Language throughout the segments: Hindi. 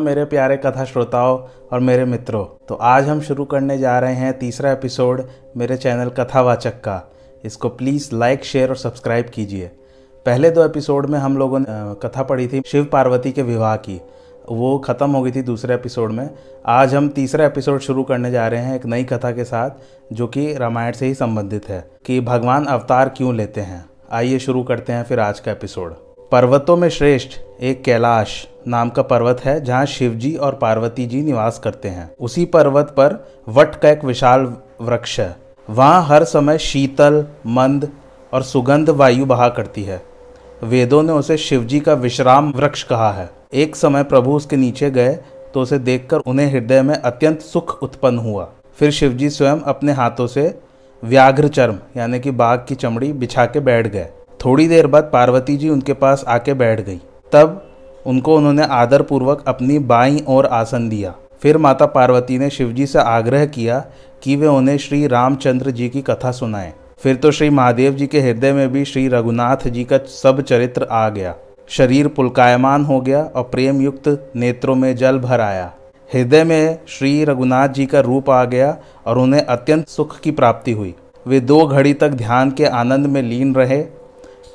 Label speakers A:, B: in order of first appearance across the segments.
A: मेरे प्यारे कथा श्रोताओं और मेरे मित्रों तो आज हम शुरू करने जा रहे हैं तीसरा एपिसोड मेरे चैनल कथावाचक का। इसको प्लीज़ लाइक शेयर और सब्सक्राइब कीजिए। पहले दो एपिसोड में हम लोगों ने कथा पढ़ी थी शिव पार्वती के विवाह की। वो ख़त्म हो गई थी दूसरे एपिसोड में। आज हम तीसरा एपिसोड शुरू करने जा रहे हैं एक नई कथा के साथ, जो कि रामायण से ही संबंधित है, कि भगवान अवतार क्यों लेते हैं। आइए शुरू करते हैं फिर आज का एपिसोड। पर्वतों में श्रेष्ठ एक कैलाश नाम का पर्वत है, जहाँ शिवजी और पार्वती जी निवास करते हैं। उसी पर्वत पर वट का एक विशाल वृक्ष है। वहाँ हर समय शीतल, मंद और सुगंध वायु बहा करती है। वेदों ने उसे शिवजी का विश्राम वृक्ष कहा है। एक समय प्रभु उसके नीचे गए तो उसे देखकर उन्हें हृदय में अत्यंत सुख उत्पन्न हुआ। फिर शिवजी स्वयं अपने हाथों से व्याघ्र चर्म यानी कि बाघ की चमड़ी, बिछा के बैठ गए। थोड़ी देर बाद पार्वती जी उनके पास आके बैठ गई। तब उनको उन्होंने आदर पूर्वक अपनी बाई और आसन दिया। फिर माता पार्वती ने शिवजी से आग्रह किया कि वे उन्हें श्री रामचंद्र जी की कथा सुनाएँ। फिर तो श्री महादेव जी के हृदय में भी श्री रघुनाथ जी का सब चरित्र आ गया। शरीर पुलकायमान हो गया और प्रेम युक्त नेत्रों में जल भर आया। हृदय में श्री रघुनाथ जी का रूप आ गया और उन्हें अत्यंत सुख की प्राप्ति हुई। वे दो घड़ी तक ध्यान के आनंद में लीन रहे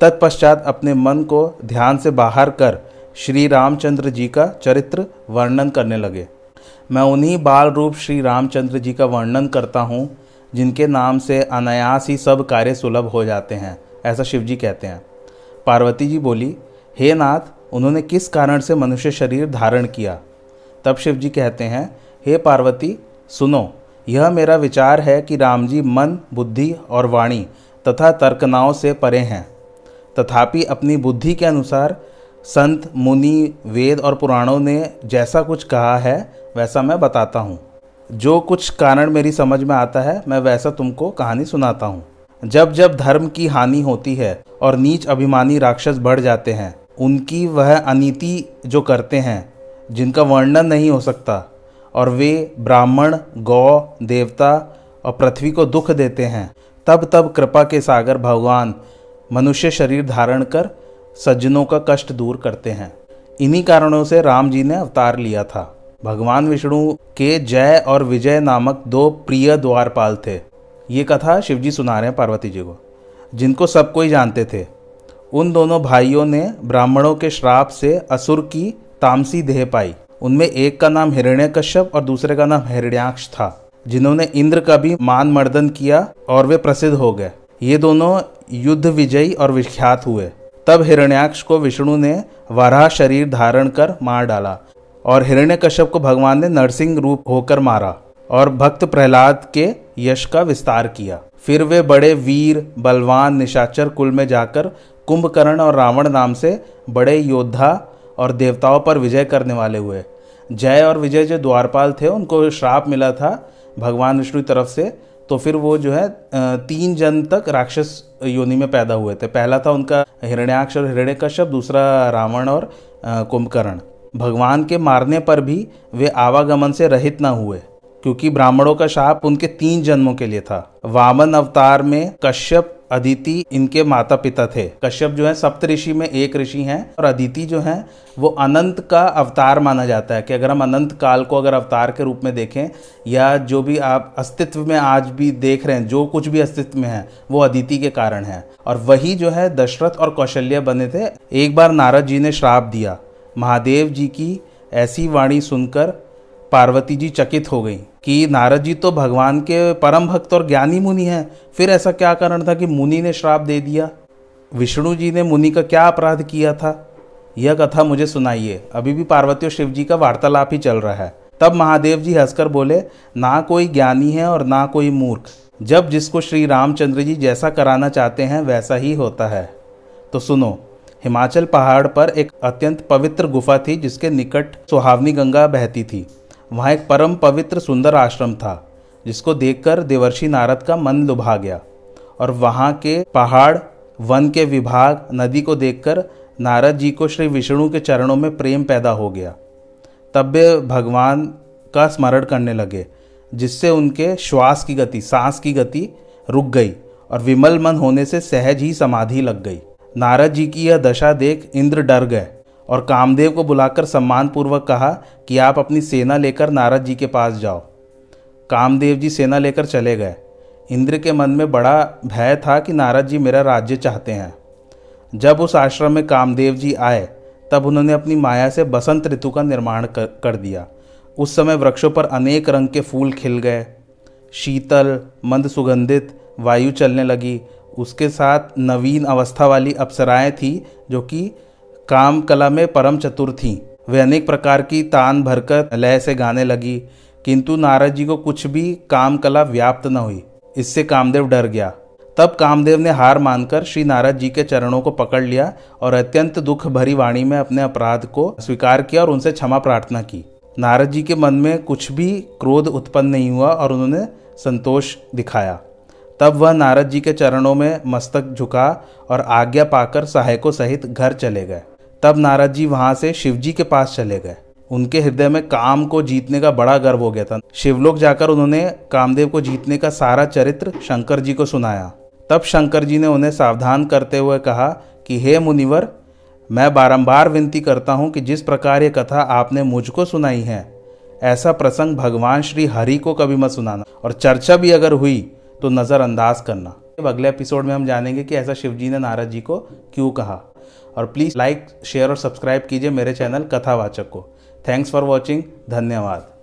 A: तत्पश्चात अपने मन को ध्यान से बाहर कर श्री रामचंद्र जी का चरित्र वर्णन करने लगे। मैं उन्हीं बाल रूप श्री रामचंद्र जी का वर्णन करता हूँ, जिनके नाम से अनायास ही सब कार्य सुलभ हो जाते हैं, ऐसा शिव जी कहते हैं। पार्वती जी बोली, हे नाथ, उन्होंने किस कारण से मनुष्य शरीर धारण किया? तब शिव जी कहते हैं, हे पार्वती, सुनो, यह मेरा विचार है कि राम जी मन, बुद्धि और वाणी तथा तर्कनाओं से परे हैं। तथापि अपनी बुद्धि के अनुसार संत, मुनि, वेद और पुराणों ने जैसा कुछ कहा है, वैसा मैं बताता हूँ। जो कुछ कारण मेरी समझ में आता है, मैं वैसा तुमको कहानी सुनाता हूँ। जब जब धर्म की हानि होती है और नीच अभिमानी राक्षस बढ़ जाते हैं, उनकी वह अनीति जो करते हैं, जिनका वर्णन नहीं हो सकता, और वे ब्राह्मण, गौ, देवता और पृथ्वी को दुख देते हैं, तब तब कृपा के सागर भगवान मनुष्य शरीर धारण कर सज्जनों का कष्ट दूर करते हैं। इन्हीं कारणों से राम जी ने अवतार लिया था। भगवान विष्णु के जय और विजय नामक दो प्रिय द्वारपाल थे। ये कथा शिवजी सुना रहे हैं पार्वती जी को। जिनको सब कोई जानते थे। उन दोनों भाइयों ने ब्राह्मणों के श्राप से असुर की तामसी देह पाई। उनमें एक का नाम हिरण्यकश्यप और दूसरे का नाम हिरण्याक्ष था। जिन्होंने इंद्र का भी मान मर्दन किया और वे प्रसिद्ध हो गए। ये दोनों युद्ध विजयी और विख्यात हुए। तब हिरण्याक्ष को विष्णु ने वराह शरीर धारण कर मार डाला और हिरण्यकश्यप को भगवान ने नरसिंह रूप होकर मारा और भक्त प्रहलाद के यश का विस्तार किया। फिर वे बड़े वीर, बलवान, निशाचर कुल में जाकर कुंभकर्ण और रावण नाम से बड़े योद्धा और देवताओं पर विजय करने वाले हुए। जय और विजय जो द्वारपाल थे, उनको श्राप मिला था। भगवान विष्णु की तरफ़ से तो फिर वो जो है तीन जन तक राक्षस योनि में पैदा हुए थे। पहला था उनका हिरण्याक्ष और हिरण्य कश्यप दूसरा रावण और कुंभकर्ण। भगवान के मारने पर भी वे आवागमन से रहित ना हुए, क्योंकि ब्राह्मणों का शाप उनके तीन जन्मों के लिए था। वामन अवतार में कश्यप अदिति इनके माता पिता थे। कश्यप जो है सप्त ऋषि में एक ऋषि हैं और अदिति जो है, वो अनंत का अवतार माना जाता है कि अगर हम अनंत काल को अगर अवतार के रूप में देखें या जो भी आप अस्तित्व में आज भी देख रहे हैं, जो कुछ भी अस्तित्व में है, वो अदिति के कारण है। और वही जो है, दशरथ और कौशल्य बने थे। एक बार नारद जी ने श्राप दिया, महादेव जी की ऐसी वाणी सुनकर पार्वती जी चकित हो गई कि नारद जी तो भगवान के परम भक्त और ज्ञानी मुनि हैं। फिर ऐसा क्या कारण था कि मुनि ने श्राप दे दिया? विष्णु जी ने मुनि का क्या अपराध किया था? यह कथा मुझे सुनाइए। अभी भी पार्वती और शिव जी का वार्तालाप ही चल रहा है। तब महादेव जी हंसकर बोले, ना कोई ज्ञानी है और ना कोई मूर्ख। जब जिसको श्री रामचंद्र जी जैसा कराना चाहते हैं, वैसा ही होता है। तो सुनो, हिमाचल पहाड़ पर एक अत्यंत पवित्र गुफा थी, जिसके निकट सुहावनी गंगा बहती थी। वहाँ एक परम पवित्र सुंदर आश्रम था, जिसको देखकर देवर्षि नारद का मन लुभा गया। और वहाँ के पहाड़, वन के विभाग, नदी को देखकर नारद जी को श्री विष्णु के चरणों में प्रेम पैदा हो गया। तब वे भगवान का स्मरण करने लगे, जिससे उनके श्वास की गति, सांस की गति रुक गई और विमल मन होने से सहज ही समाधि लग गई। नारद जी की यह दशा देख इंद्र डर गए। और कामदेव को बुलाकर सम्मानपूर्वक कहा कि आप अपनी सेना लेकर नारद जी के पास जाओ। कामदेव जी सेना लेकर चले गए। इंद्र के मन में बड़ा भय था कि नारद जी मेरा राज्य चाहते हैं। जब उस आश्रम में कामदेव जी आए तब उन्होंने अपनी माया से बसंत ऋतु का निर्माण कर, कर दिया। उस समय वृक्षों पर अनेक रंग के फूल खिल गए। शीतल मंद सुगंधित वायु चलने लगी। उसके साथ नवीन अवस्था वाली अप्सराएँ थी जो कि काम कला में परम चतुर थीं। वे अनेक प्रकार की तान भरकर लय से गाने लगी, किंतु नारद जी को कुछ भी काम कला व्याप्त न हुई। इससे कामदेव डर गया। तब कामदेव ने हार मानकर श्री नारद जी के चरणों को पकड़ लिया और अत्यंत दुख भरी वाणी में अपने अपराध को स्वीकार किया और उनसे क्षमा प्रार्थना की। नारद जी के मन में कुछ भी क्रोध उत्पन्न नहीं हुआ और उन्होंने संतोष दिखाया। तब वह नारद जी के चरणों में मस्तक झुका और आज्ञा पाकर सहायकों सहित घर चले गए। तब नारद जी वहाँ से शिव जी के पास चले गए। उनके हृदय में काम को जीतने का बड़ा गर्व हो गया था। शिवलोक जाकर उन्होंने कामदेव को जीतने का सारा चरित्र शंकर जी को सुनाया। तब शंकर जी ने उन्हें सावधान करते हुए कहा कि, हे मुनिवर, मैं बारंबार विनती करता हूँ कि जिस प्रकार ये कथा आपने मुझको सुनाई है, ऐसा प्रसंग भगवान श्री हरि को कभी मत सुनाना। और चर्चा भी अगर हुई तो नज़रअंदाज करना। अगले एपिसोड में हम जानेंगे कि ऐसा शिवजी ने नारद जी को क्यों कहा। और प्लीज़ लाइक शेयर और सब्सक्राइब कीजिए मेरे चैनल कथावाचक को। थैंक्स फॉर वॉचिंग धन्यवाद।